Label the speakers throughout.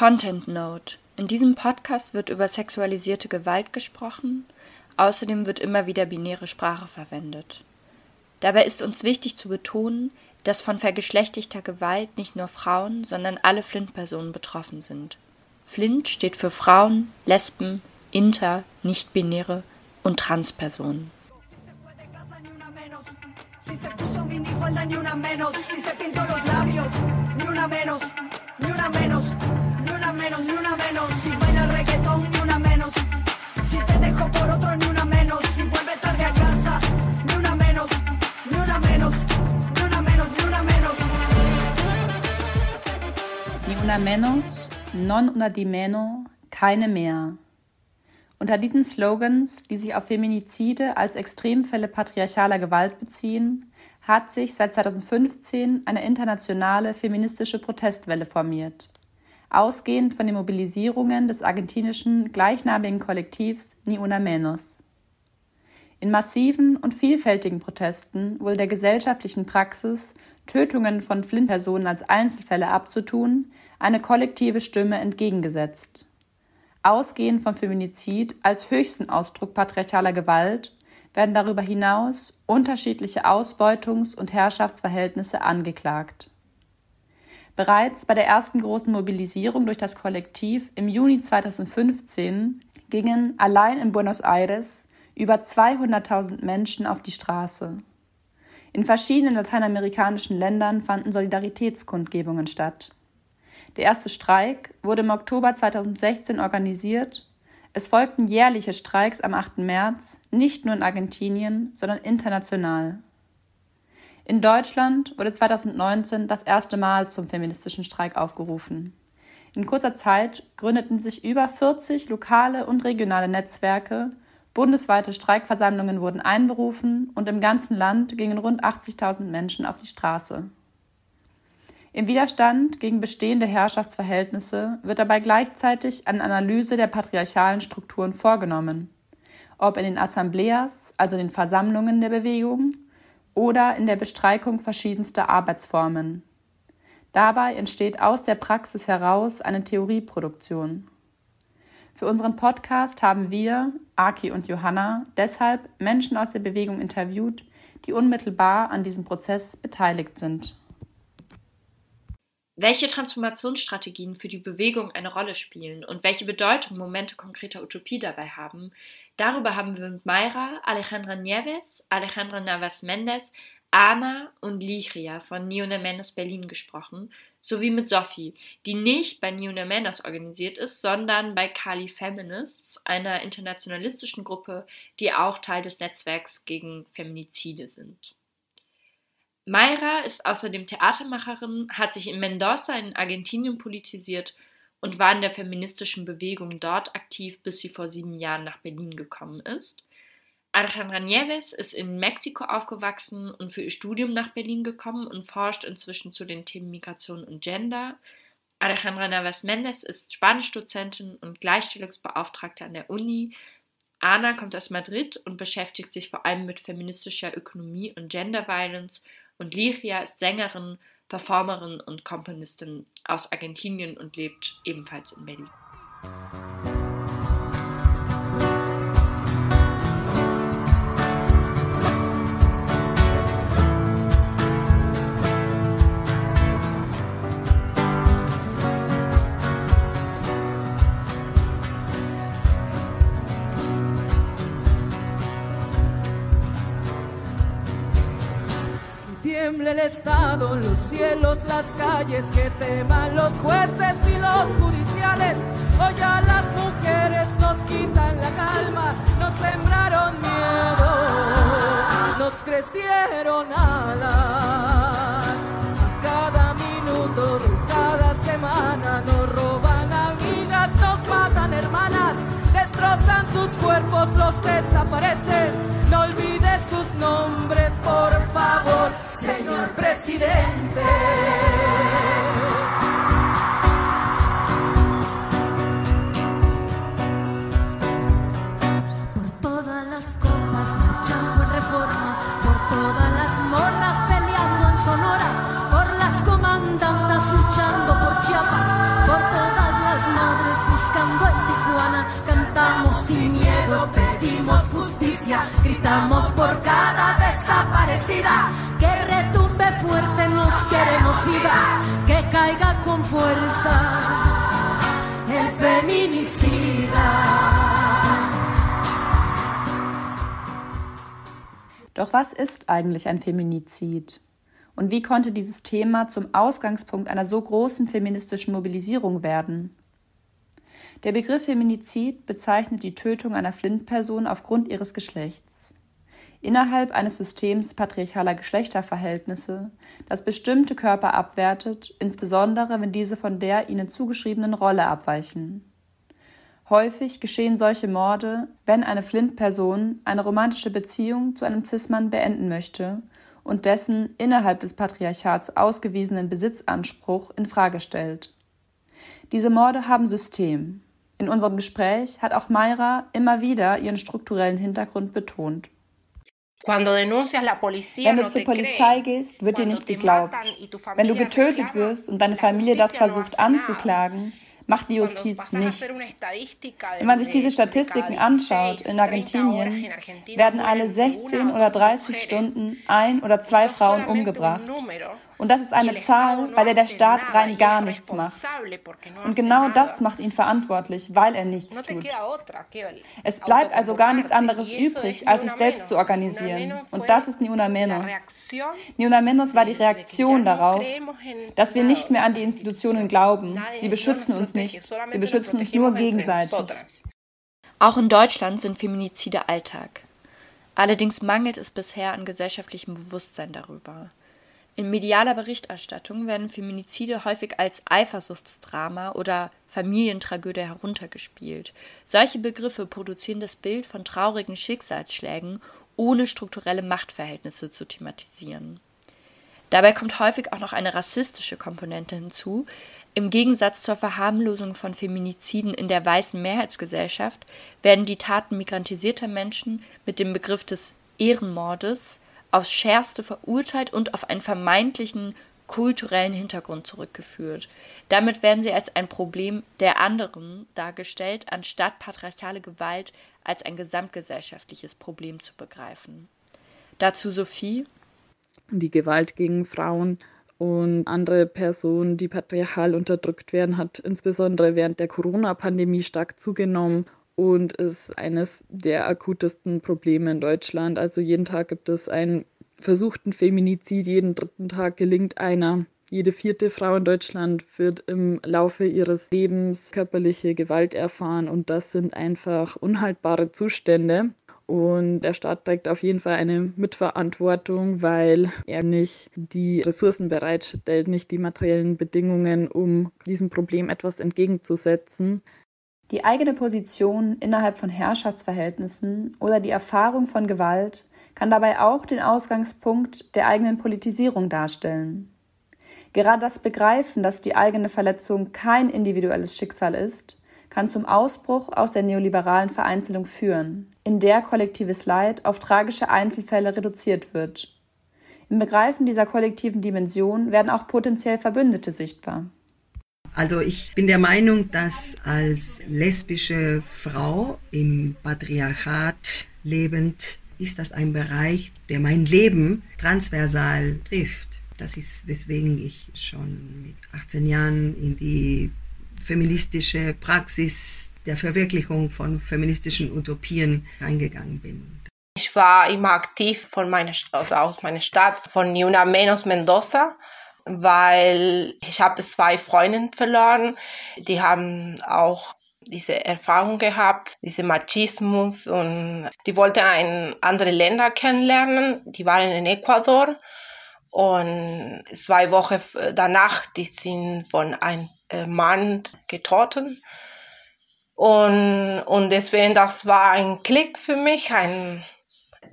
Speaker 1: Content Note. In diesem Podcast wird über sexualisierte Gewalt gesprochen. Außerdem wird immer wieder binäre Sprache verwendet. Dabei ist uns wichtig zu betonen, dass von vergeschlechtlichter Gewalt nicht nur Frauen, sondern alle Flint-Personen betroffen sind. Flint steht für Frauen, Lesben, Inter, Nichtbinäre und Transpersonen. Menos, ni una menos, si baila reggaetón, ni una menos, si te dejo por otro, ni una menos, si vuelve tarde a casa, ni una menos, ni una menos, ni una menos, ni una menos.
Speaker 2: Ni una menos, non una di meno, keine mehr. Unter diesen Slogans, die sich auf Feminizide als Extremfälle patriarchaler Gewalt beziehen, hat sich seit 2015 eine internationale feministische Protestwelle formiert. Ausgehend von den Mobilisierungen des argentinischen gleichnamigen Kollektivs Ni Una Menos. In massiven und vielfältigen Protesten wurde der gesellschaftlichen Praxis, Tötungen von Flint-Personen als Einzelfälle abzutun, eine kollektive Stimme entgegengesetzt Ausgehend vom Feminizid als höchsten Ausdruck patriarchaler Gewalt werden darüber hinaus unterschiedliche Ausbeutungs- und Herrschaftsverhältnisse angeklagt. Bereits bei der ersten großen Mobilisierung durch das Kollektiv im Juni 2015 gingen allein in Buenos Aires über 200.000 Menschen auf die Straße. In verschiedenen lateinamerikanischen Ländern fanden Solidaritätskundgebungen statt. Der erste Streik wurde im Oktober 2016 organisiert. Es folgten jährliche Streiks am 8. März, nicht nur in Argentinien, sondern international. In Deutschland wurde 2019 das erste Mal zum feministischen Streik aufgerufen. In kurzer Zeit gründeten sich über 40 lokale und regionale Netzwerke, bundesweite Streikversammlungen wurden einberufen und im ganzen Land gingen rund 80.000 Menschen auf die Straße. Im Widerstand gegen bestehende Herrschaftsverhältnisse wird dabei gleichzeitig eine Analyse der patriarchalen Strukturen vorgenommen, ob in den Assembleas, also den Versammlungen der Bewegung, oder in der Bestreikung verschiedenster Arbeitsformen. Dabei entsteht aus der Praxis heraus eine Theorieproduktion. Für unseren Podcast haben wir, Aki und Johanna, deshalb Menschen aus der Bewegung interviewt, die unmittelbar an diesem Prozess beteiligt sind.
Speaker 1: Welche Transformationsstrategien für die Bewegung eine Rolle spielen und welche Bedeutung Momente konkreter Utopie dabei haben, darüber haben wir mit Mayra, Alejandra Nieves, Alejandra Navas Mendes, Ana und Ligria von Nione Menos Berlin gesprochen, sowie mit Sophie, die nicht bei Nione Menos organisiert ist, sondern bei Kali Feminists, einer internationalistischen Gruppe, die auch Teil des Netzwerks gegen Feminizide sind. Mayra ist außerdem Theatermacherin, hat sich in Mendoza in Argentinien politisiert und war in der feministischen Bewegung dort aktiv, bis sie vor sieben Jahren nach Berlin gekommen ist. Alejandra Nieves ist in Mexiko aufgewachsen und für ihr Studium nach Berlin gekommen und forscht inzwischen zu den Themen Migration und Gender. Alejandra Navas Mendes ist Spanischdozentin und Gleichstellungsbeauftragte an der Uni. Ana kommt aus Madrid und beschäftigt sich vor allem mit feministischer Ökonomie und Gender Violence und Liria ist Sängerin, Performerin und Komponistin aus Argentinien und lebt ebenfalls in Berlin.
Speaker 3: El Estado, los cielos, las calles, que teman los jueces y los judiciales. Hoy a las mujeres nos quitan la calma, nos sembraron miedo, nos crecieron alas. Cada minuto de cada semana nos roban amigas, nos matan hermanas, destrozan sus cuerpos, los desaparecen. No olvides sus nombres, por favor presidente.
Speaker 4: Por todas las copas luchando en reforma, por todas las morras peleando en Sonora, por las comandantas luchando por Chiapas, por todas las madres buscando en Tijuana, cantamos sin miedo, pedimos justicia, gritamos por cada desaparecida. Queremos viva. Que caiga con fuerza el feminicida.
Speaker 2: Doch was ist eigentlich ein Feminizid? Und wie konnte dieses Thema zum Ausgangspunkt einer so großen feministischen Mobilisierung werden? Der Begriff Feminizid bezeichnet die Tötung einer Flint-Person aufgrund ihres Geschlechts. Innerhalb eines Systems patriarchaler Geschlechterverhältnisse, das bestimmte Körper abwertet, insbesondere wenn diese von der ihnen zugeschriebenen Rolle abweichen. Häufig geschehen solche Morde, wenn eine Flint-Person eine romantische Beziehung zu einem Cis-Mann beenden möchte und dessen innerhalb des Patriarchats ausgewiesenen Besitzanspruch in Frage stellt. Diese Morde haben System. In unserem Gespräch hat auch Mayra immer wieder ihren strukturellen Hintergrund betont. Wenn du zur Polizei gehst, wird dir nicht geglaubt. Wenn du getötet wirst und deine Familie das versucht anzuklagen, macht die Justiz nichts. Wenn man sich diese Statistiken anschaut, in Argentinien werden alle 16 oder 30 Stunden ein oder zwei Frauen umgebracht. Und das ist eine Zahl, bei der der Staat rein gar nichts macht. Und genau das macht ihn verantwortlich, weil er nichts tut. Es bleibt also gar nichts anderes übrig, als sich selbst zu organisieren. Und das ist Ni Una Menos. Ni Una Menos war die Reaktion darauf, dass wir nicht mehr an die Institutionen glauben. Sie beschützen uns nicht. Wir beschützen uns nur gegenseitig.
Speaker 1: Auch in Deutschland sind Feminizide Alltag. Allerdings mangelt es bisher an gesellschaftlichem Bewusstsein darüber. In medialer Berichterstattung werden Feminizide häufig als Eifersuchtsdrama oder Familientragödie heruntergespielt. Solche Begriffe produzieren das Bild von traurigen Schicksalsschlägen, ohne strukturelle Machtverhältnisse zu thematisieren. Dabei kommt häufig auch noch eine rassistische Komponente hinzu. Im Gegensatz zur Verharmlosung von Feminiziden in der weißen Mehrheitsgesellschaft werden die Taten migrantisierter Menschen mit dem Begriff des Ehrenmordes aufs Schärfste verurteilt und auf einen vermeintlichen kulturellen Hintergrund zurückgeführt. Damit werden sie als ein Problem der anderen dargestellt, anstatt patriarchale Gewalt als ein gesamtgesellschaftliches Problem zu begreifen. Dazu Sophie.
Speaker 5: Die Gewalt gegen Frauen und andere Personen, die patriarchal unterdrückt werden, hat insbesondere während der Corona-Pandemie stark zugenommen und ist eines der akutesten Probleme in Deutschland. Also jeden Tag gibt es einen versuchten Feminizid, jeden dritten Tag gelingt einer. Jede vierte Frau in Deutschland wird im Laufe ihres Lebens körperliche Gewalt erfahren und das sind einfach unhaltbare Zustände. Und der Staat trägt auf jeden Fall eine Mitverantwortung, weil er nicht die Ressourcen bereitstellt, nicht die materiellen Bedingungen, um diesem Problem etwas entgegenzusetzen.
Speaker 2: Die eigene Position innerhalb von Herrschaftsverhältnissen oder die Erfahrung von Gewalt kann dabei auch den Ausgangspunkt der eigenen Politisierung darstellen. Gerade das Begreifen, dass die eigene Verletzung kein individuelles Schicksal ist, kann zum Ausbruch aus der neoliberalen Vereinzelung führen, in der kollektives Leid auf tragische Einzelfälle reduziert wird. Im Begreifen dieser kollektiven Dimension werden auch potenziell Verbündete sichtbar.
Speaker 6: Also ich bin der Meinung, dass als lesbische Frau im Patriarchat lebend ist das ein Bereich, der mein Leben transversal trifft. Das ist, weswegen ich schon mit 18 Jahren in die feministische Praxis der Verwirklichung von feministischen Utopien reingegangen bin.
Speaker 7: Ich war immer aktiv von meiner, also aus meiner Stadt, von Juna Menos Mendoza weil ich habe zwei Freundinnen verloren, die haben auch diese Erfahrung gehabt, diese Machismus und die wollten ein andere Länder kennenlernen. Die waren in Ecuador und zwei Wochen danach, die sind von einem äh, Mann getroffen. Und, und deswegen, das war ein Klick für mich. Ein,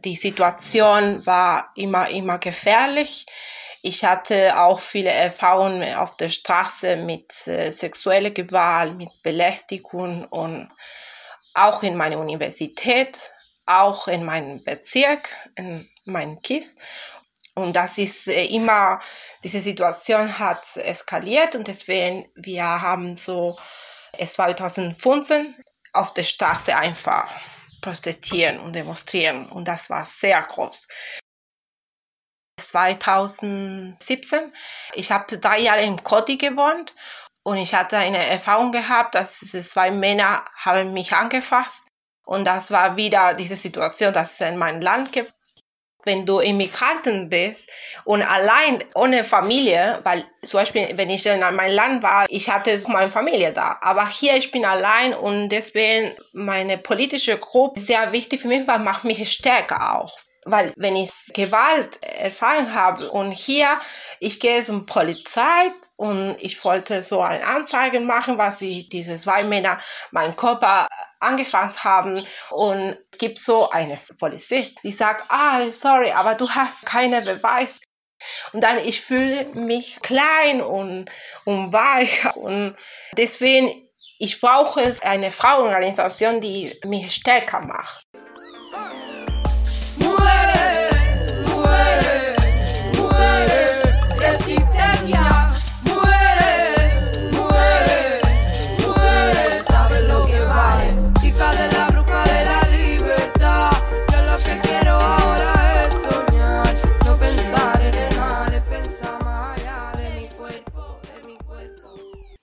Speaker 7: die Situation war immer, immer gefährlich. Ich hatte auch viele Erfahrungen auf der Straße mit äh, sexueller Gewalt, mit Belästigung und auch in meiner Universität, auch in meinem Bezirk, in meinem KIS. Und das ist äh, immer, diese Situation hat eskaliert und deswegen, wir haben so 2015 auf der Straße einfach protestieren und demonstrieren. Und das war sehr groß. 2017. Ich habe drei Jahre in Koti gewohnt und ich hatte eine Erfahrung gehabt, dass zwei Männer haben mich angefasst und das war wieder diese Situation, dass es in meinem Land gibt. Wenn du Immigranten bist und allein ohne Familie, weil zum Beispiel, wenn ich in meinem Land war, ich hatte meine Familie da. Aber hier, ich bin allein und deswegen meine politische Gruppe sehr wichtig für mich, weil macht mich stärker auch weil wenn ich Gewalt erfahren habe und hier, ich gehe zum Polizei und ich wollte so eine Anzeige machen, was sie, diese zwei Männer meinen Körper angefangen haben und es gibt so eine Polizist, die sagt, ah, sorry, aber du hast keine Beweis. Und dann ich fühle mich klein und, und weich und deswegen ich brauche eine Frauenorganisation, die mich stärker macht.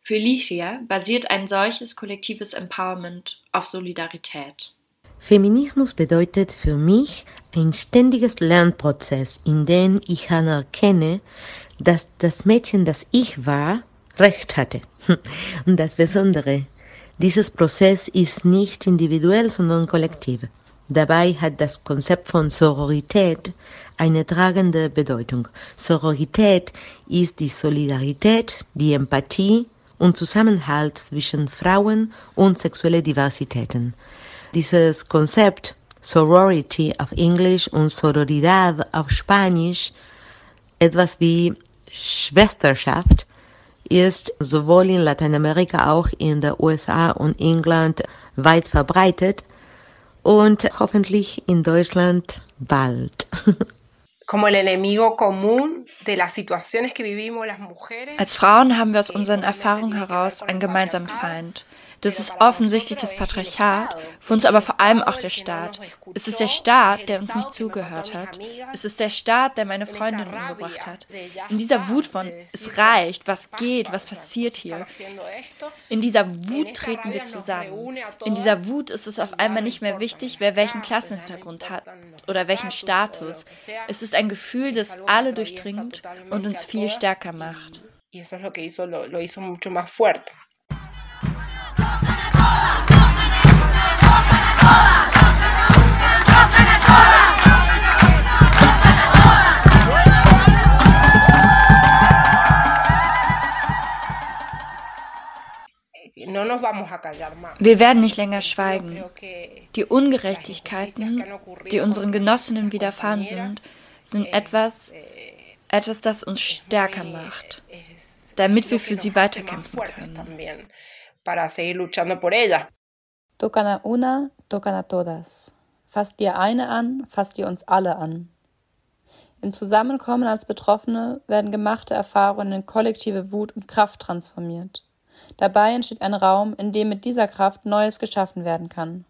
Speaker 1: Für Lichia basiert ein solches kollektives Empowerment auf Solidarität.
Speaker 8: Feminismus bedeutet für mich ein ständiges Lernprozess, in dem ich anerkenne, dass das Mädchen, das ich war, Recht hatte. Und das Besondere, dieses Prozess ist nicht individuell, sondern kollektiv. Dabei hat das Konzept von Sororität eine tragende Bedeutung. Sororität ist die Solidarität, die Empathie, und Zusammenhalt zwischen Frauen und sexuelle Diversitäten. Dieses Konzept Sorority auf Englisch und Sororidad auf Spanisch, etwas wie Schwesterschaft, ist sowohl in Lateinamerika auch in den USA und England weit verbreitet und hoffentlich in Deutschland bald.
Speaker 7: como el enemigo común de las situaciones que vivimos las mujeres.
Speaker 1: Als Frauen haben wir aus unseren Erfahrungen heraus einen gemeinsamen Feind. Das ist offensichtlich das Patriarchat, für uns aber vor allem auch der Staat. Es ist der Staat, der uns nicht zugehört hat. Es ist der Staat, der meine Freundin umgebracht hat. In dieser Wut von, es reicht, was geht, was passiert hier. In dieser Wut treten wir zusammen. In dieser Wut ist es auf einmal nicht mehr wichtig, wer welchen Klassenhintergrund hat oder welchen Status. Es ist ein Gefühl, das alle durchdringt und uns viel stärker macht.
Speaker 7: Y eso es lo que hizo, lo, lo hizo mucho más fuerte.
Speaker 1: Wir werden nicht länger schweigen. Die Ungerechtigkeiten, die unseren Genossinnen widerfahren sind, sind etwas, etwas, das uns stärker macht, damit wir für sie weiterkämpfen können.
Speaker 2: Tocan a una, tocan a todas. Fasst ihr eine an, fasst ihr uns alle an. Im Zusammenkommen als Betroffene werden gemachte Erfahrungen in kollektive Wut und Kraft transformiert. Dabei entsteht ein Raum, in dem mit dieser Kraft Neues geschaffen werden kann.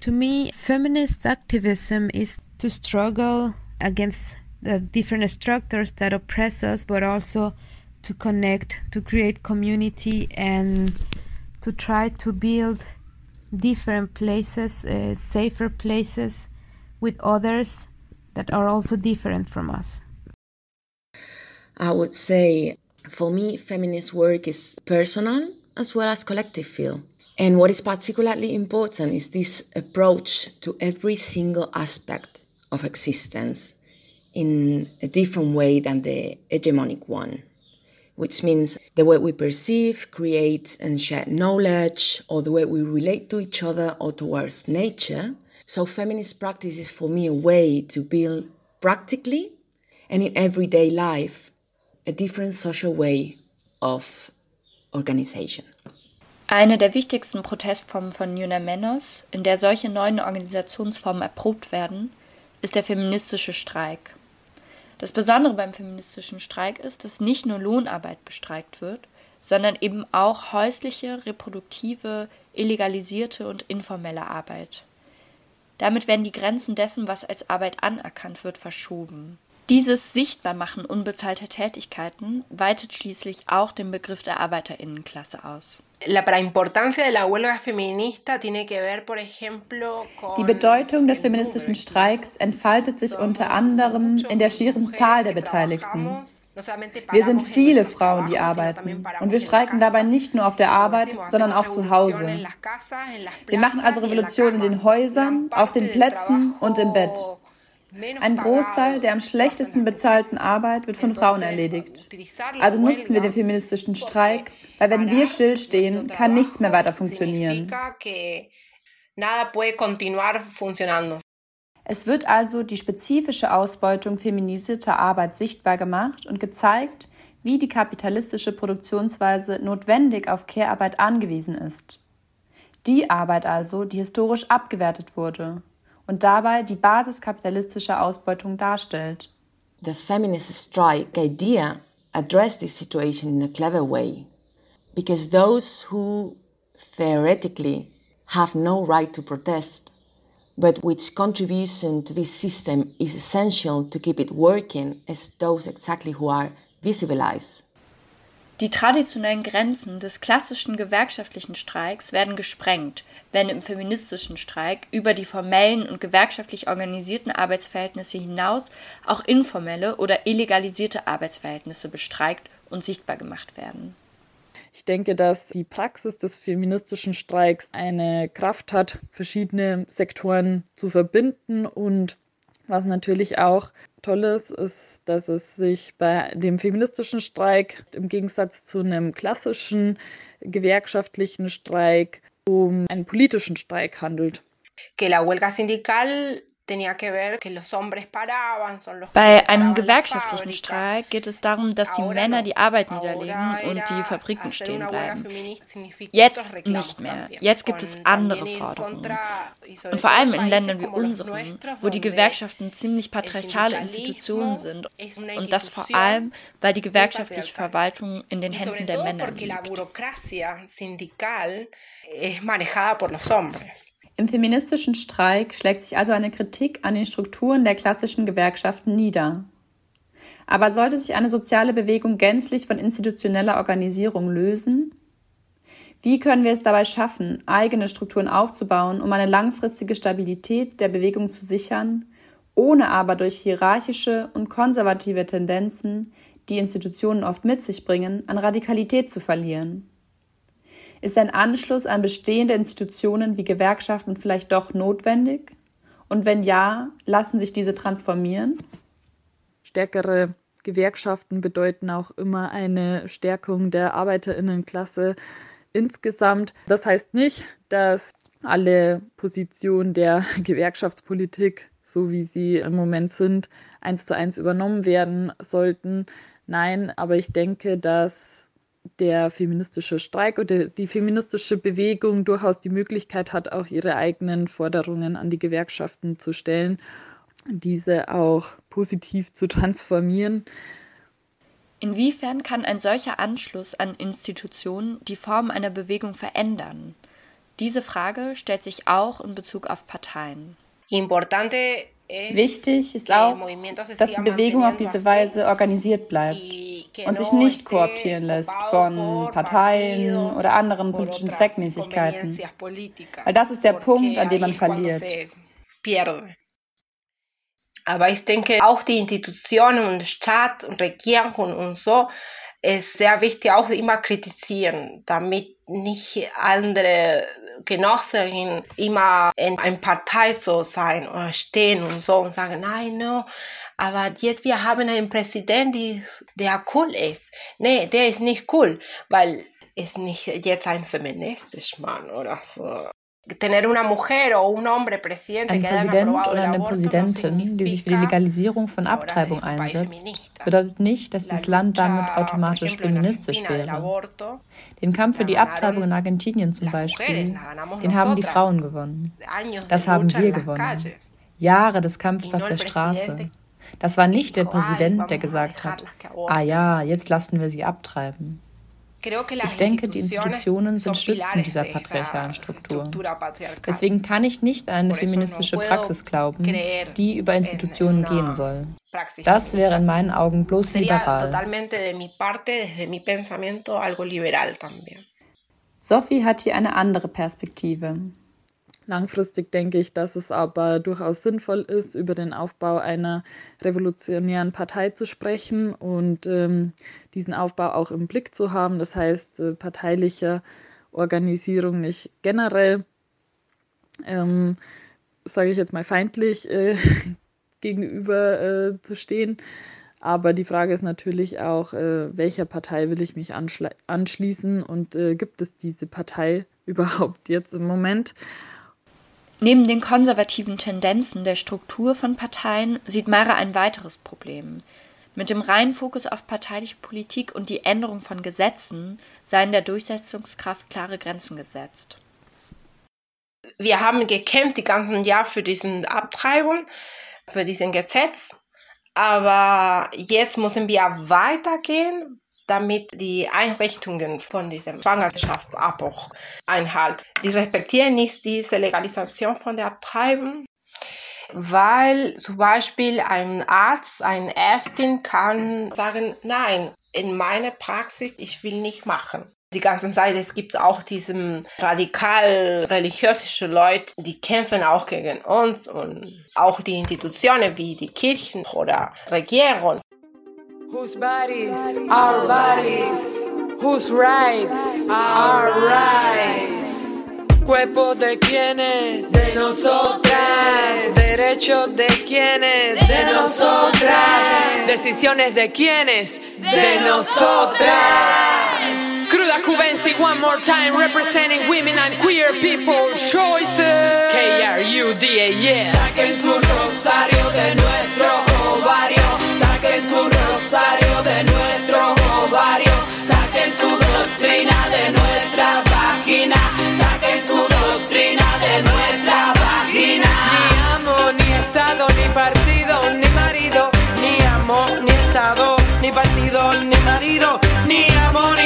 Speaker 9: To me, feminist activism is to struggle against the different structures that oppress us, but also to connect, to create community, and to try to build different places, uh, safer places with others that are also different from us.
Speaker 10: I would say for me, feminist work is personal as well as collective field. And what is particularly important is this approach to every single aspect of existence in a different way than the hegemonic one, which means the way we perceive, create, and share knowledge, or the way we relate to each other or towards nature. So, feminist practice is for me a way to build practically and in everyday life a different social way of organization.
Speaker 1: Eine der wichtigsten Protestformen von Nuna Menos, in der solche neuen Organisationsformen erprobt werden, ist der feministische Streik. Das Besondere beim feministischen Streik ist, dass nicht nur Lohnarbeit bestreikt wird, sondern eben auch häusliche, reproduktive, illegalisierte und informelle Arbeit. Damit werden die Grenzen dessen, was als Arbeit anerkannt wird, verschoben. Dieses Sichtbarmachen unbezahlter Tätigkeiten weitet schließlich auch den Begriff der Arbeiterinnenklasse aus.
Speaker 7: Die
Speaker 2: Bedeutung des feministischen Streiks entfaltet sich unter anderem in der schieren Zahl der Beteiligten. Wir sind viele Frauen, die arbeiten. Und wir streiken dabei nicht nur auf der Arbeit, sondern auch zu Hause. Wir machen also Revolution in den Häusern, auf den Plätzen und im Bett. Ein Großteil der am schlechtesten bezahlten Arbeit wird von Frauen erledigt. Also nutzen wir den feministischen Streik, weil wenn wir stillstehen, kann nichts mehr weiter funktionieren. Es wird also die spezifische Ausbeutung feminisierter Arbeit sichtbar gemacht und gezeigt, wie die kapitalistische Produktionsweise notwendig auf Care-Arbeit angewiesen ist. Die Arbeit also, die historisch abgewertet wurde und dabei die Basis kapitalistischer Ausbeutung darstellt.
Speaker 10: The feminist strike idea addressed this situation in a clever way because those who theoretically have no right to protest but which contribution to this system is essential to keep it working as those exactly who are visibilized.
Speaker 1: Die traditionellen Grenzen des klassischen gewerkschaftlichen Streiks werden gesprengt, wenn im feministischen Streik über die formellen und gewerkschaftlich organisierten Arbeitsverhältnisse hinaus auch informelle oder illegalisierte Arbeitsverhältnisse bestreikt und sichtbar gemacht werden.
Speaker 5: Ich denke, dass die Praxis des feministischen Streiks eine Kraft hat, verschiedene Sektoren zu verbinden und was natürlich auch toll ist, ist, dass es sich bei dem feministischen Streik im Gegensatz zu einem klassischen gewerkschaftlichen Streik um einen politischen Streik handelt.
Speaker 7: Que la huelga sindical
Speaker 1: bei einem gewerkschaftlichen Streik geht es darum, dass die Männer die Arbeit niederlegen und die Fabriken stehen bleiben. Jetzt nicht mehr. Jetzt gibt es andere Forderungen. Und vor allem in Ländern wie unseren, wo die Gewerkschaften ziemlich patriarchale Institutionen sind. Und das vor allem, weil die gewerkschaftliche Verwaltung in den Händen der Männer liegt.
Speaker 2: Im feministischen Streik schlägt sich also eine Kritik an den Strukturen der klassischen Gewerkschaften nieder. Aber sollte sich eine soziale Bewegung gänzlich von institutioneller Organisierung lösen? Wie können wir es dabei schaffen, eigene Strukturen aufzubauen, um eine langfristige Stabilität der Bewegung zu sichern, ohne aber durch hierarchische und konservative Tendenzen, die Institutionen oft mit sich bringen, an Radikalität zu verlieren? Ist ein Anschluss an bestehende Institutionen wie Gewerkschaften vielleicht doch notwendig? Und wenn ja, lassen sich diese transformieren?
Speaker 5: Stärkere Gewerkschaften bedeuten auch immer eine Stärkung der Arbeiterinnenklasse insgesamt. Das heißt nicht, dass alle Positionen der Gewerkschaftspolitik, so wie sie im Moment sind, eins zu eins übernommen werden sollten. Nein, aber ich denke, dass der feministische Streik oder die feministische Bewegung durchaus die Möglichkeit hat, auch ihre eigenen Forderungen an die Gewerkschaften zu stellen, diese auch positiv zu transformieren.
Speaker 1: Inwiefern kann ein solcher Anschluss an Institutionen die Form einer Bewegung verändern? Diese Frage stellt sich auch in Bezug auf Parteien.
Speaker 7: Importante
Speaker 2: Wichtig ist auch, dass die Bewegung auf diese Weise organisiert bleibt und sich nicht kooptieren lässt von Parteien oder anderen politischen Zweckmäßigkeiten. Weil das ist der Punkt, an dem man verliert.
Speaker 7: Aber ich denke, auch die Institutionen und Staat und Regierung und so ist sehr wichtig, auch immer kritisieren, damit nicht andere Genossinnen immer in einer Partei so sein oder stehen und so und sagen, nein, no, aber jetzt wir haben einen Präsidenten, der cool ist. Nee, der ist nicht cool, weil ist nicht jetzt ein feministischer Mann oder so.
Speaker 2: Ein Präsident oder eine Präsidentin, die sich für die Legalisierung von Abtreibung einsetzt, bedeutet nicht, dass dieses Land damit automatisch feministisch wäre. Den Kampf für die Abtreibung in Argentinien zum Beispiel, den haben die Frauen gewonnen. Das haben wir gewonnen. Jahre des Kampfes auf der Straße. Das war nicht der Präsident, der gesagt hat, ah ja, jetzt lassen wir sie abtreiben. Ich denke, die Institutionen sind Stützen dieser patriarchalen Struktur. Deswegen kann ich nicht an eine feministische Praxis glauben, die über Institutionen gehen soll. Das wäre in meinen Augen bloß liberal. Sophie hat hier eine andere Perspektive.
Speaker 5: Langfristig denke ich, dass es aber durchaus sinnvoll ist, über den Aufbau einer revolutionären Partei zu sprechen und ähm, diesen Aufbau auch im Blick zu haben. Das heißt, äh, parteilicher Organisierung nicht generell, ähm, sage ich jetzt mal feindlich, äh, gegenüber äh, zu stehen. Aber die Frage ist natürlich auch, äh, welcher Partei will ich mich anschließen und äh, gibt es diese Partei überhaupt jetzt im Moment?
Speaker 1: Neben den konservativen Tendenzen der Struktur von Parteien sieht Mara ein weiteres Problem. Mit dem reinen Fokus auf parteiliche Politik und die Änderung von Gesetzen seien der Durchsetzungskraft klare Grenzen gesetzt.
Speaker 7: Wir haben gekämpft die ganzen Jahr für diesen Abtreibung, für diesen Gesetz, aber jetzt müssen wir weitergehen, damit die Einrichtungen von diesem Schwangerschaftsabbruch einhalten. Die respektieren nicht diese Legalisation von der Abtreibung, weil zum Beispiel ein Arzt, eine Ärztin kann sagen, nein, in meiner Praxis, ich will nicht machen. Die ganze Zeit, es gibt auch diese radikal religiöse Leute, die kämpfen auch gegen uns und auch die Institutionen wie die Kirchen oder Regierung
Speaker 11: Whose bodies are bodies, whose rights are rights. Cuerpo de quienes, de nosotras. Derechos de quienes, de nosotras. Decisiones de quienes, de nosotras. Cruda Cubensi, one more time, representing women and queer people choices. K-R-U-D-A-S. Saquen su rosario de nuestro ovario. Rosario de nuestro ovario. Saquen su doctrina de nuestra página. Saquen su doctrina de nuestra página. Ni amo, ni Estado, ni partido, ni marido. Ni amo, ni Estado, ni partido, ni marido. Ni amo, ni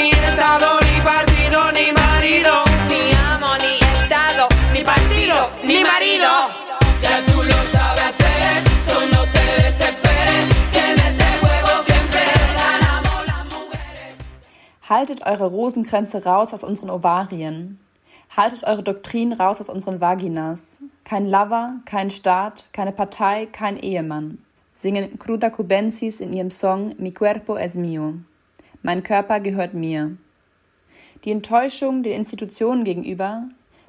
Speaker 2: Haltet eure Rosenkränze raus aus unseren Ovarien. Haltet eure Doktrin raus aus unseren Vaginas. Kein Lover, kein Staat, keine Partei, kein Ehemann. Singen Cruda Cubensis in ihrem Song Mi cuerpo es mio. Mein Körper gehört mir. Die Enttäuschung den Institutionen gegenüber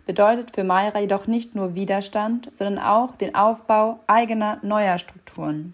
Speaker 2: bedeutet für Mayra jedoch nicht nur Widerstand, sondern auch den Aufbau eigener neuer Strukturen.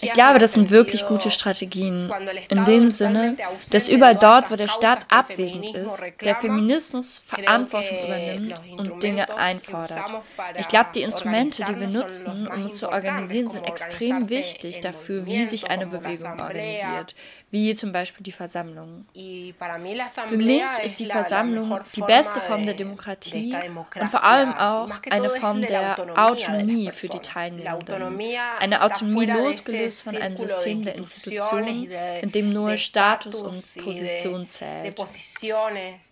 Speaker 1: Ich glaube, das sind wirklich gute Strategien. In dem Sinne, dass überall dort, wo der Staat abwesend ist, der Feminismus Verantwortung übernimmt und Dinge einfordert. Ich glaube, die Instrumente, die wir nutzen, um uns zu organisieren, sind extrem wichtig dafür, wie sich eine Bewegung organisiert, wie zum Beispiel die Versammlung. Für mich ist die Versammlung die beste Form der Demokratie und vor allem auch eine Form der Autonomie für die Teilnehmenden. Eine Autonomie losgelöst von einem System der Institutionen, in dem nur Status und Position zählt.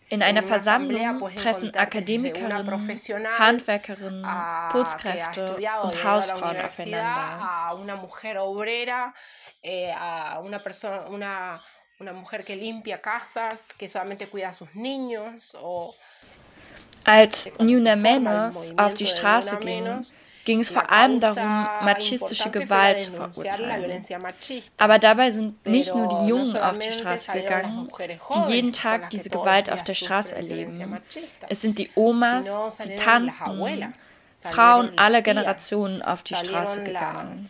Speaker 1: In einer Versammlung treffen Akademikerinnen, Handwerkerinnen, Putzkräfte und Hausfrauen aufeinander.
Speaker 7: Eh,
Speaker 1: als Nuna Menos auf die Straße ging, ging es vor allem darum, machistische Gewalt zu verurteilen. Aber dabei sind nicht nur die Jungen auf die Straße gegangen, die jeden Tag diese Gewalt auf der Straße erleben. Es sind die Omas, die Tanten, Frauen aller Generationen auf die Straße gegangen.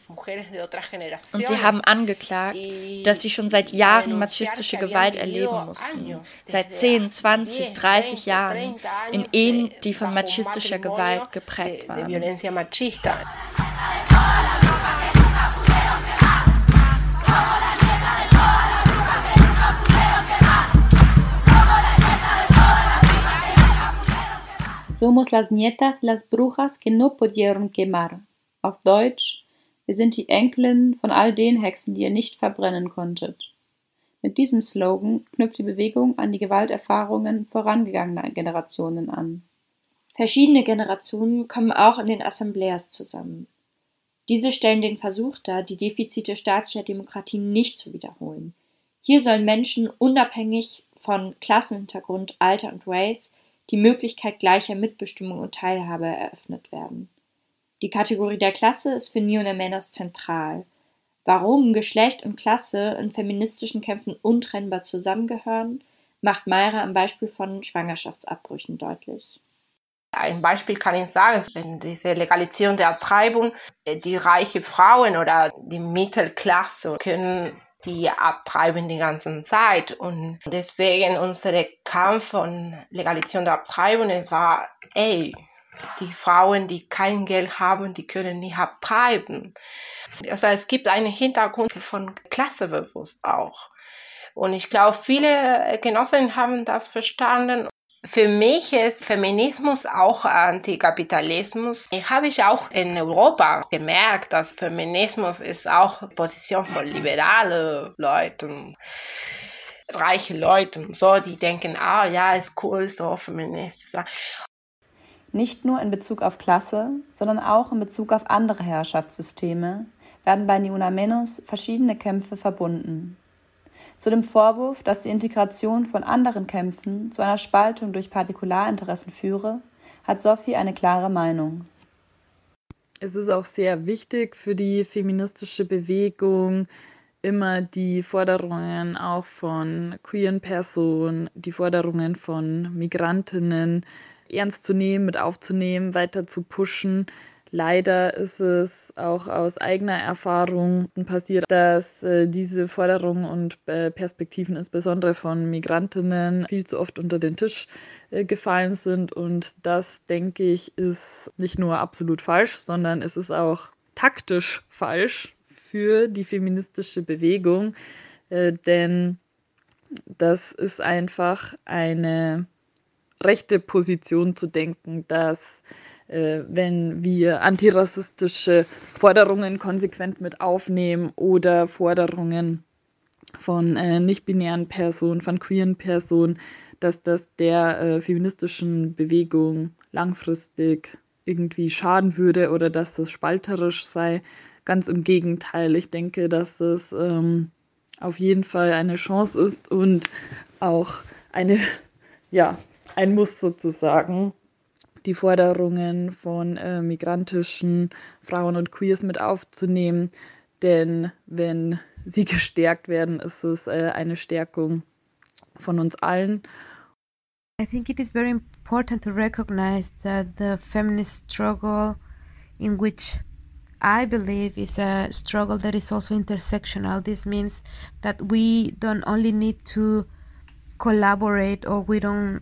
Speaker 1: Und sie haben angeklagt, dass sie schon seit Jahren machistische Gewalt erleben mussten. Seit 10, 20, 30 Jahren in Ehen, die von machistischer Gewalt geprägt waren.
Speaker 2: Somos las nietas, las brujas que no pudieron quemar. Auf Deutsch, wir sind die Enkelinnen von all den Hexen, die ihr nicht verbrennen konntet. Mit diesem Slogan knüpft die Bewegung an die Gewalterfahrungen vorangegangener Generationen an.
Speaker 1: Verschiedene Generationen kommen auch in den Assembleas zusammen. Diese stellen den Versuch dar, die Defizite staatlicher Demokratie nicht zu wiederholen. Hier sollen Menschen unabhängig von Klassenhintergrund, Alter und Race die Möglichkeit gleicher Mitbestimmung und Teilhabe eröffnet werden. Die Kategorie der Klasse ist für Niona Menos zentral. Warum Geschlecht und Klasse in feministischen Kämpfen untrennbar zusammengehören, macht Mayra am Beispiel von Schwangerschaftsabbrüchen deutlich.
Speaker 7: Ein Beispiel kann ich sagen, wenn diese Legalisierung der Abtreibung, äh, die reichen Frauen oder die Mittelklasse können die abtreiben die ganze Zeit. Und deswegen unsere Kampf von Legalisierung der Abtreibung es war, ey, die Frauen, die kein Geld haben, die können nicht abtreiben. Also es gibt einen Hintergrund von Klassebewusst auch. Und ich glaube, viele Genossinnen haben das verstanden für mich ist Feminismus auch Antikapitalismus. Ich habe ich auch in Europa gemerkt, dass Feminismus ist auch Position von liberalen Leuten, reiche Leuten, so die denken, ah ja, ist cool, so feministisch.
Speaker 2: Nicht nur in Bezug auf Klasse, sondern auch in Bezug auf andere Herrschaftssysteme werden bei Niuna Menos verschiedene Kämpfe verbunden. Zu dem Vorwurf, dass die Integration von anderen Kämpfen zu einer Spaltung durch Partikularinteressen führe, hat Sophie eine klare Meinung.
Speaker 5: Es ist auch sehr wichtig für die feministische Bewegung, immer die Forderungen auch von queeren Personen, die Forderungen von Migrantinnen ernst zu nehmen, mit aufzunehmen, weiter zu pushen, Leider ist es auch aus eigener Erfahrung passiert, dass äh, diese Forderungen und äh, Perspektiven insbesondere von Migrantinnen viel zu oft unter den Tisch äh, gefallen sind. Und das, denke ich, ist nicht nur absolut falsch, sondern es ist auch taktisch falsch für die feministische Bewegung, äh, denn das ist einfach eine rechte Position zu denken, dass wenn wir antirassistische Forderungen konsequent mit aufnehmen oder Forderungen von äh, nicht-binären Personen, von queeren Personen, dass das der äh, feministischen Bewegung langfristig irgendwie schaden würde oder dass das spalterisch sei. Ganz im Gegenteil, ich denke, dass es ähm, auf jeden Fall eine Chance ist und auch eine, ja, ein Muss sozusagen, die Forderungen von äh, migrantischen Frauen und Queers mit aufzunehmen. Denn wenn sie gestärkt werden, ist es äh, eine Stärkung von uns allen.
Speaker 9: I think it is very important to recognize that the feminist struggle, in which I believe is a struggle that is also intersectional. This means that we don't only need to collaborate or we don't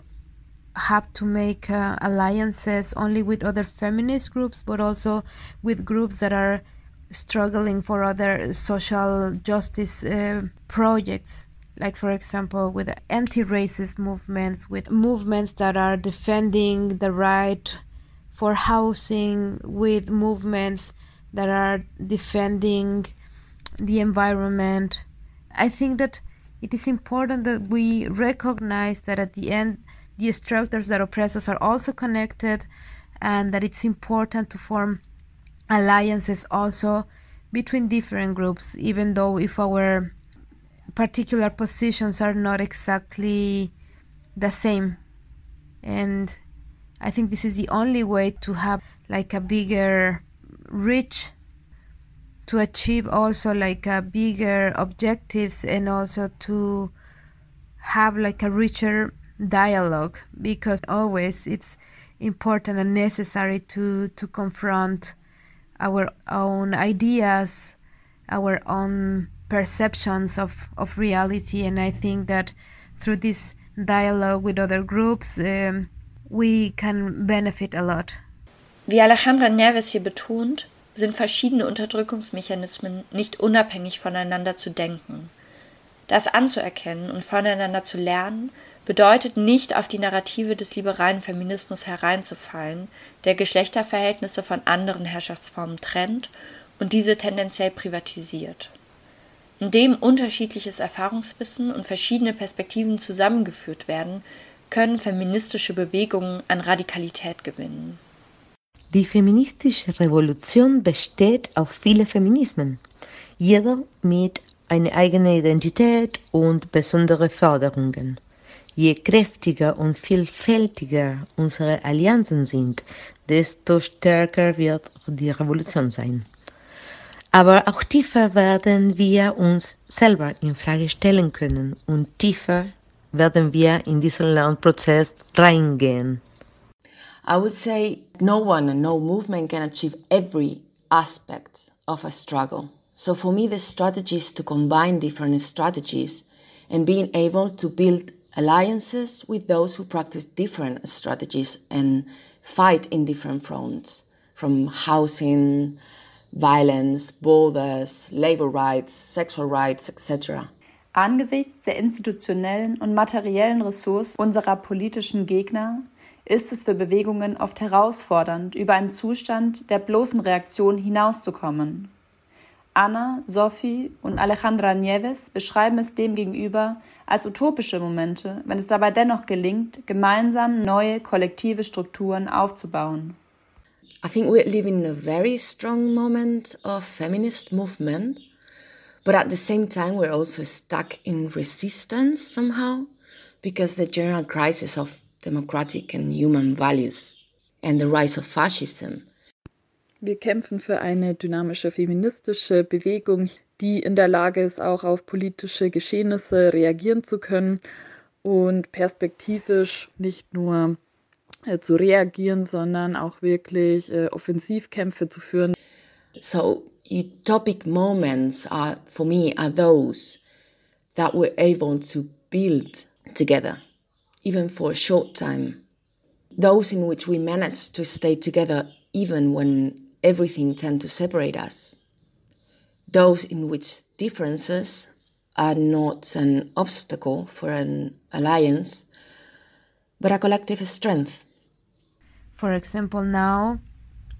Speaker 9: have to make uh, alliances only with other feminist groups, but also with groups that are struggling for other social justice uh, projects. Like, for example, with anti racist movements, with movements that are defending the right for housing, with movements that are defending the environment. I think that it is important that we recognize that at the end, the structures that oppress us are also connected and that it's important to form alliances also between different groups even though if our particular positions are not exactly the same. And i think this is the only way to have like a bigger reach to achieve also like a bigger objectives and also to have like a richer dialogue because always it's important and necessary to to confront our own ideas our own perceptions of, of reality. And i think that through this dialogue with other groups um, we can benefit a lot.
Speaker 1: Wie alejandra neves hier betont sind verschiedene unterdrückungsmechanismen nicht unabhängig voneinander zu denken. Das anzuerkennen und voneinander zu lernen bedeutet nicht, auf die Narrative des liberalen Feminismus hereinzufallen, der Geschlechterverhältnisse von anderen Herrschaftsformen trennt und diese tendenziell privatisiert. Indem unterschiedliches Erfahrungswissen und verschiedene Perspektiven zusammengeführt werden, können feministische Bewegungen an Radikalität gewinnen.
Speaker 8: Die feministische Revolution besteht auf viele Feminismen, jeder mit einer eigenen Identität und besondere Forderungen. Je kräftiger und vielfältiger unsere Allianzen sind, desto stärker wird die Revolution sein. Aber auch tiefer werden wir uns selber in Frage stellen können und tiefer werden wir in diesen Lernprozess reingehen.
Speaker 10: I would say no one and no movement can achieve every aspect of a struggle. So for me, the strategy is to combine different strategies and being able to build alliances with those who practice different strategies and fight in different fronts, from housing, violence, borders, labor rights, sexual rights, etc.
Speaker 2: Angesichts der institutionellen und materiellen Ressourcen unserer politischen Gegner ist es für Bewegungen oft herausfordernd, über einen Zustand der bloßen Reaktion hinauszukommen. Anna, Sophie und Alejandra Nieves beschreiben es demgegenüber als utopische Momente, wenn es dabei dennoch gelingt, gemeinsam neue kollektive Strukturen aufzubauen.
Speaker 10: I think we're living in a very strong moment of feminist movement, but at the same time we're also stuck in resistance somehow because the general crisis of democratic and human values and the rise of fascism.
Speaker 5: Wir kämpfen für eine dynamische feministische Bewegung, die in der Lage ist, auch auf politische Geschehnisse reagieren zu können und perspektivisch nicht nur äh, zu reagieren, sondern auch wirklich äh, Offensivkämpfe zu führen.
Speaker 10: So utopic moments are for me are those that we're able to build together. even for a short time. Those in which we manage to stay together even when everything tend to separate us. Those in which differences are not an obstacle for an alliance, but a collective strength.
Speaker 9: For example, now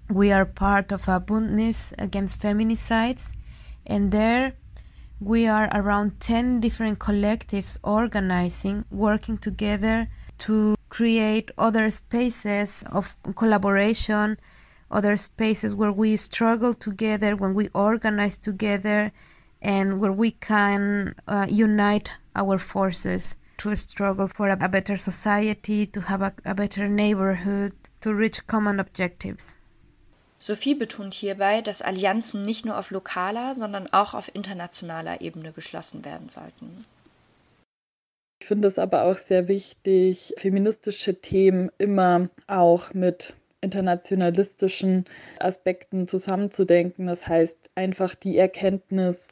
Speaker 9: we are part of a Bundnis against feminicides, and there we are around 10 different collectives organizing, working together to create other spaces of collaboration, other spaces where we struggle together, when we organize together, and where we can uh, unite our forces to struggle for a, a better society, to have a, a better neighborhood, to reach common objectives.
Speaker 1: Sophie betont hierbei, dass Allianzen nicht nur auf lokaler, sondern auch auf internationaler Ebene geschlossen werden sollten.
Speaker 5: Ich finde es aber auch sehr wichtig, feministische Themen immer auch mit internationalistischen Aspekten zusammenzudenken. Das heißt einfach die Erkenntnis,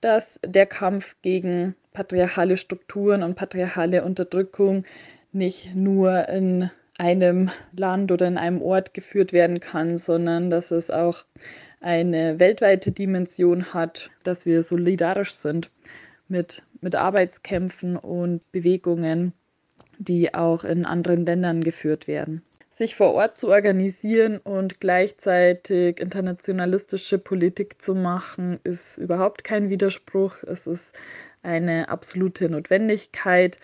Speaker 5: dass der Kampf gegen patriarchale Strukturen und patriarchale Unterdrückung nicht nur in einem Land oder in einem Ort geführt werden kann, sondern dass es auch eine weltweite Dimension hat, dass wir solidarisch sind mit, mit Arbeitskämpfen und Bewegungen, die auch in anderen Ländern geführt werden. Sich vor Ort zu organisieren und gleichzeitig internationalistische Politik zu machen, ist überhaupt kein Widerspruch. Es ist eine absolute Notwendigkeit.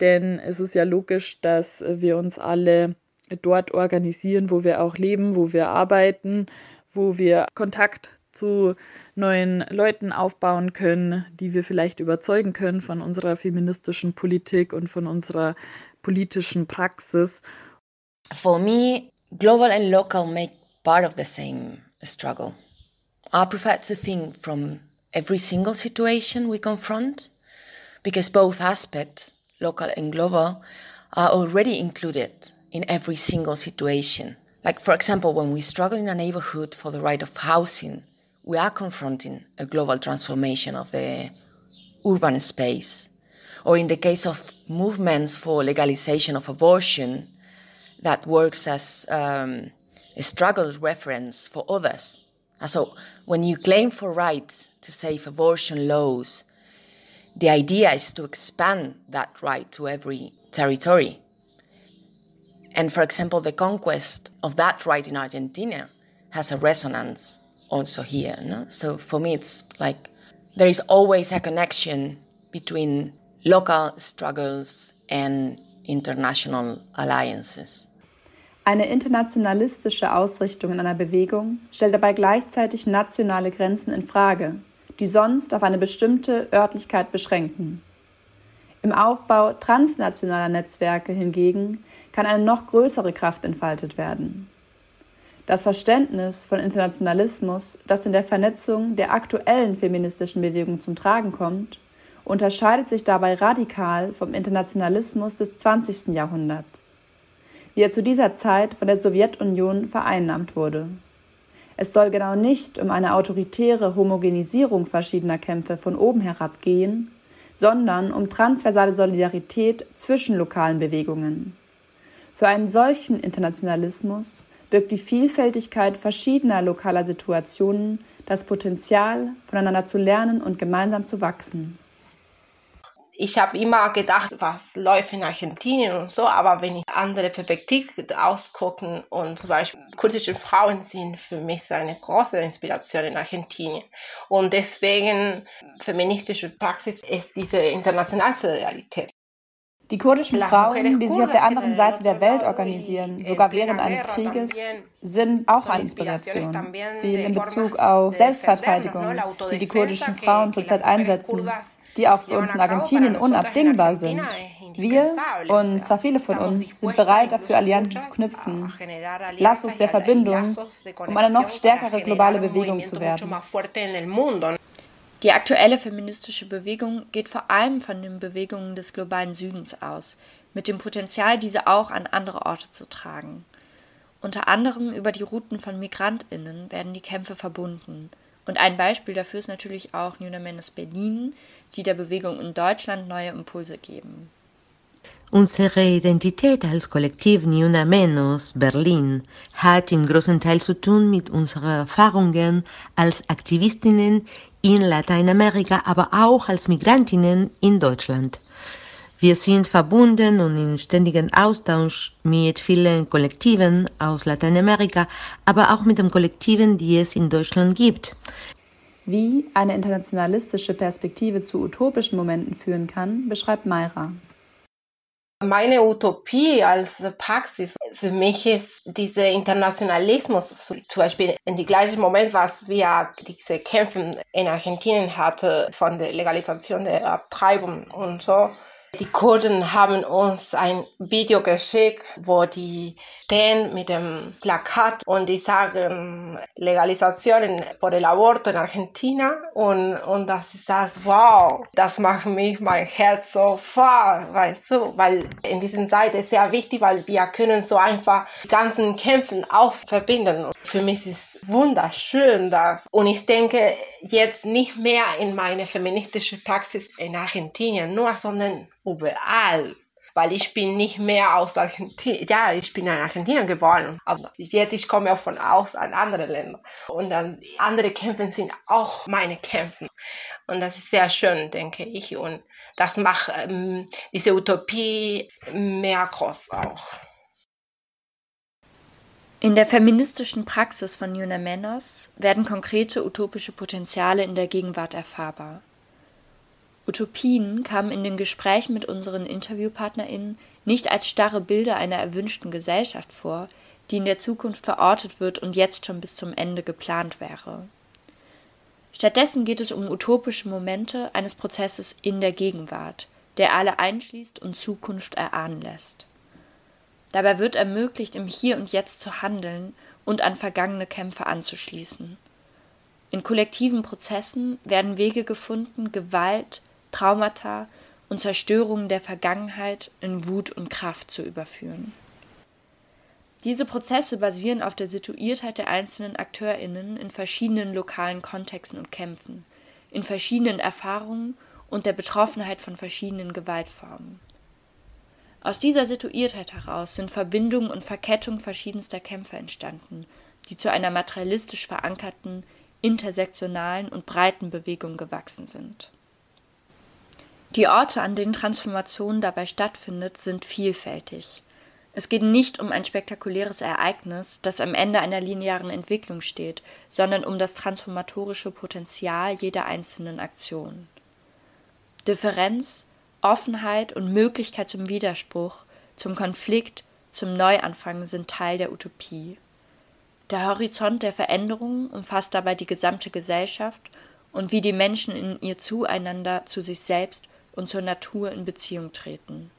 Speaker 5: Denn es ist ja logisch, dass wir uns alle dort organisieren, wo wir auch leben, wo wir arbeiten, wo wir Kontakt zu neuen Leuten aufbauen können, die wir vielleicht überzeugen können von unserer feministischen Politik und von unserer politischen Praxis.
Speaker 10: For me, global and local make part of the same struggle. I prefer to think from every single situation we confront because both aspects local and global, are already included in every single situation. Like, for example, when we struggle in a neighborhood for the right of housing, we are confronting a global transformation of the urban space. Or in the case of movements for legalization of abortion, that works as um, a struggle reference for others. So, when you claim for rights to save abortion laws, the idea is to expand that right to every territory. And for example, the conquest of that right in Argentina has a resonance also here. No? So for me, it's like there is always a connection between local struggles and international alliances.
Speaker 2: Eine internationalistische Ausrichtung in einer Bewegung stellt dabei gleichzeitig nationale Grenzen in Frage, die sonst auf eine bestimmte Örtlichkeit beschränken. Im Aufbau transnationaler Netzwerke hingegen kann eine noch größere Kraft entfaltet werden. Das Verständnis von Internationalismus, das in der Vernetzung der aktuellen feministischen Bewegung zum Tragen kommt, unterscheidet sich dabei radikal vom Internationalismus des 20. Jahrhunderts, wie er zu dieser Zeit von der Sowjetunion vereinnahmt wurde. Es soll genau nicht um eine autoritäre Homogenisierung verschiedener Kämpfe von oben herab gehen, sondern um transversale Solidarität zwischen lokalen Bewegungen. Für einen solchen Internationalismus birgt die Vielfältigkeit verschiedener lokaler Situationen das Potenzial, voneinander zu lernen und gemeinsam zu wachsen.
Speaker 7: Ich habe immer gedacht, was läuft in Argentinien und so, aber wenn ich andere Perspektiven ausgucken und zum Beispiel kurdische Frauen sind für mich eine große Inspiration in Argentinien. Und deswegen feministische Praxis ist diese internationale Solidarität.
Speaker 2: Die kurdischen Frauen, die sich auf der anderen Seite der Welt organisieren, sogar während eines Krieges, sind auch eine Inspiration, wie in Bezug auf Selbstverteidigung, die die kurdischen Frauen zurzeit einsetzen, die auch für uns in Argentinien unabdingbar sind. Wir und zwar viele von uns sind bereit dafür, Allianzen zu knüpfen, Lassos der Verbindung, um eine noch stärkere globale Bewegung zu werden.
Speaker 1: Die aktuelle feministische Bewegung geht vor allem von den Bewegungen des globalen Südens aus, mit dem Potenzial, diese auch an andere Orte zu tragen. Unter anderem über die Routen von Migrantinnen werden die Kämpfe verbunden. Und ein Beispiel dafür ist natürlich auch Nuna Menos Berlin, die der Bewegung in Deutschland neue Impulse geben.
Speaker 8: Unsere Identität als Kollektiv Ni Una Menos Berlin hat im großen Teil zu tun mit unseren Erfahrungen als Aktivistinnen in Lateinamerika, aber auch als Migrantinnen in Deutschland. Wir sind verbunden und in ständigem Austausch mit vielen Kollektiven aus Lateinamerika, aber auch mit den Kollektiven, die es in Deutschland gibt.
Speaker 2: Wie eine internationalistische Perspektive zu utopischen Momenten führen kann, beschreibt Mayra.
Speaker 7: Meine Utopie als Praxis für mich ist dieser Internationalismus, zum Beispiel in dem gleichen Moment, was wir diese Kämpfe in Argentinien hatten von der Legalisation der Abtreibung und so. Die Kurden haben uns ein Video geschickt, wo die stehen mit dem Plakat und die sagen Legalisation por el aborto in Argentina und, und das ist das, wow, das macht mich mein Herz so voll, weißt du, weil in dieser Seite ist sehr wichtig, weil wir können so einfach die ganzen Kämpfen auch verbinden. Für mich ist wunderschön das und ich denke jetzt nicht mehr in meine feministische Praxis in Argentinien nur, sondern überall. Weil ich bin nicht mehr aus Argentinien, ja, ich bin in Argentinien geboren, aber jetzt ich komme auch von aus an andere Länder. Und dann andere Kämpfe sind auch meine Kämpfe. Und das ist sehr schön, denke ich. Und das macht ähm, diese Utopie mehr groß auch.
Speaker 1: In der feministischen Praxis von Juna Menos werden konkrete utopische Potenziale in der Gegenwart erfahrbar. Utopien kamen in den Gesprächen mit unseren InterviewpartnerInnen nicht als starre Bilder einer erwünschten Gesellschaft vor, die in der Zukunft verortet wird und jetzt schon bis zum Ende geplant wäre. Stattdessen geht es um utopische Momente eines Prozesses in der Gegenwart, der alle einschließt und Zukunft erahnen lässt. Dabei wird ermöglicht, im Hier und Jetzt zu handeln und an vergangene Kämpfe anzuschließen. In kollektiven Prozessen werden Wege gefunden, Gewalt, Traumata und Zerstörungen der Vergangenheit in Wut und Kraft zu überführen. Diese Prozesse basieren auf der Situiertheit der einzelnen AkteurInnen in verschiedenen lokalen Kontexten und Kämpfen, in verschiedenen Erfahrungen und der Betroffenheit von verschiedenen Gewaltformen. Aus dieser Situiertheit heraus sind Verbindungen und Verkettungen verschiedenster Kämpfe entstanden, die zu einer materialistisch verankerten, intersektionalen und breiten Bewegung gewachsen sind. Die Orte, an denen Transformation dabei stattfindet, sind vielfältig. Es geht nicht um ein spektakuläres Ereignis, das am Ende einer linearen Entwicklung steht, sondern um das transformatorische Potenzial jeder einzelnen Aktion. Differenz, Offenheit und Möglichkeit zum Widerspruch, zum Konflikt, zum Neuanfang sind Teil der Utopie. Der Horizont der Veränderung umfasst dabei die gesamte Gesellschaft und wie die Menschen in ihr zueinander, zu sich selbst und zur Natur in Beziehung treten.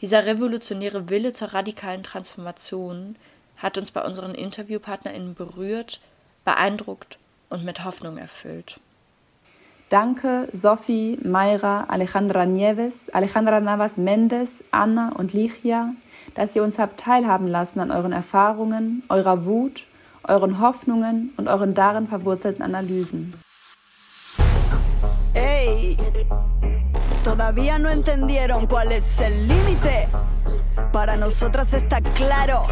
Speaker 1: Dieser revolutionäre Wille zur radikalen Transformation hat uns bei unseren InterviewpartnerInnen berührt, beeindruckt und mit Hoffnung erfüllt.
Speaker 2: Danke Sophie, Mayra, Alejandra Nieves, Alejandra Navas Mendes, Anna und Lichia, dass ihr uns habt teilhaben lassen an euren Erfahrungen, eurer Wut, euren Hoffnungen und euren darin verwurzelten Analysen.
Speaker 12: Hey. Todavía no entendieron cuál es el límite. Para nosotras está claro.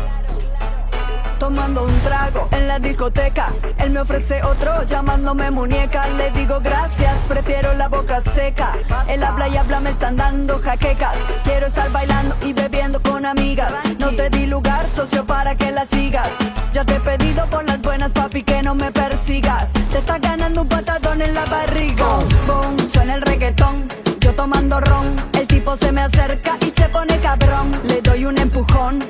Speaker 12: Tomando un trago en la discoteca, él me ofrece otro llamándome muñeca. Le digo gracias, prefiero la boca seca. Él habla y habla, me están dando jaquecas. Quiero estar bailando y bebiendo con amigas. No te di lugar, socio, para que la sigas. Ya te he pedido por las buenas, papi, que no me persigas. Te está ganando un patadón en la barriga. Boom, suena el reggaetón yo tomando ron, el tipo se me acerca y se pone cabrón. Le doy un empujón,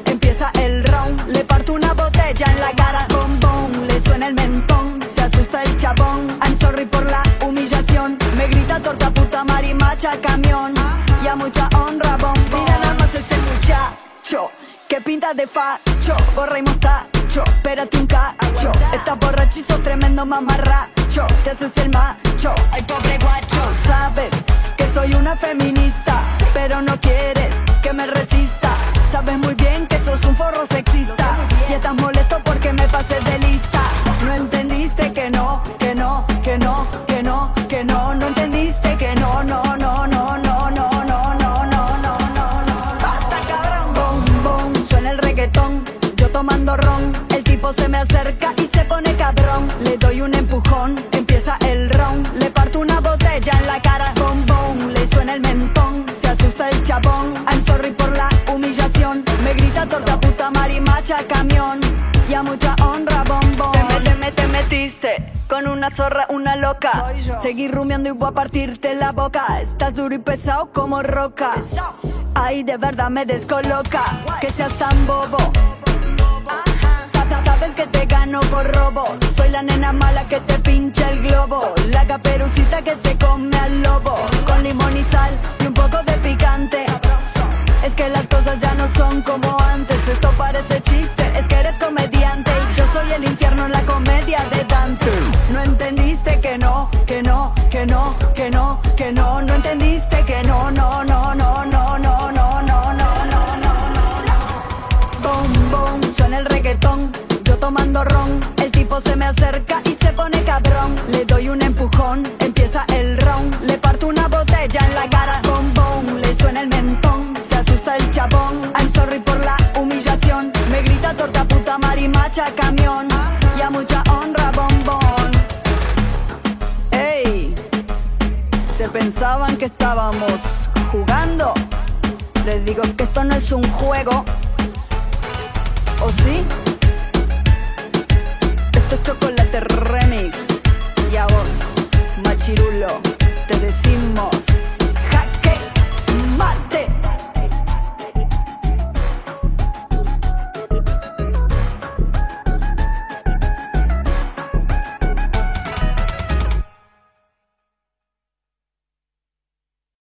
Speaker 12: marimacha camión. Y a mucha honra, bom. Mira nada más ese muchacho. Que pinta de facho, gorra y mostacho, espérate un cacho. Estás borrachizo, tremendo mamarracho. Te haces el macho, ay pobre guacho. Sabes que soy una feminista, pero no quieres que me resista. Sabes muy bien que sos un forro sexista y estás molesto porque me pasé de Una zorra, una loca. Seguí rumiando y voy a partirte la boca. Estás duro y pesado como roca. Ay, de verdad me descoloca. Que seas tan bobo. Tata, Sabes que te gano por robo. Soy la nena mala que te pincha el globo. La caperucita que se come al lobo. Con limón y sal y un poco de picante. Es que las cosas ya no son como antes. Esto parece chiste, es que eres comediante. Y yo soy el infierno en la comedia de pensaban que estábamos jugando. Les digo que esto no es un juego. ¿O sí? Esto es chocolate remix. Y a vos, machirulo, te decimos.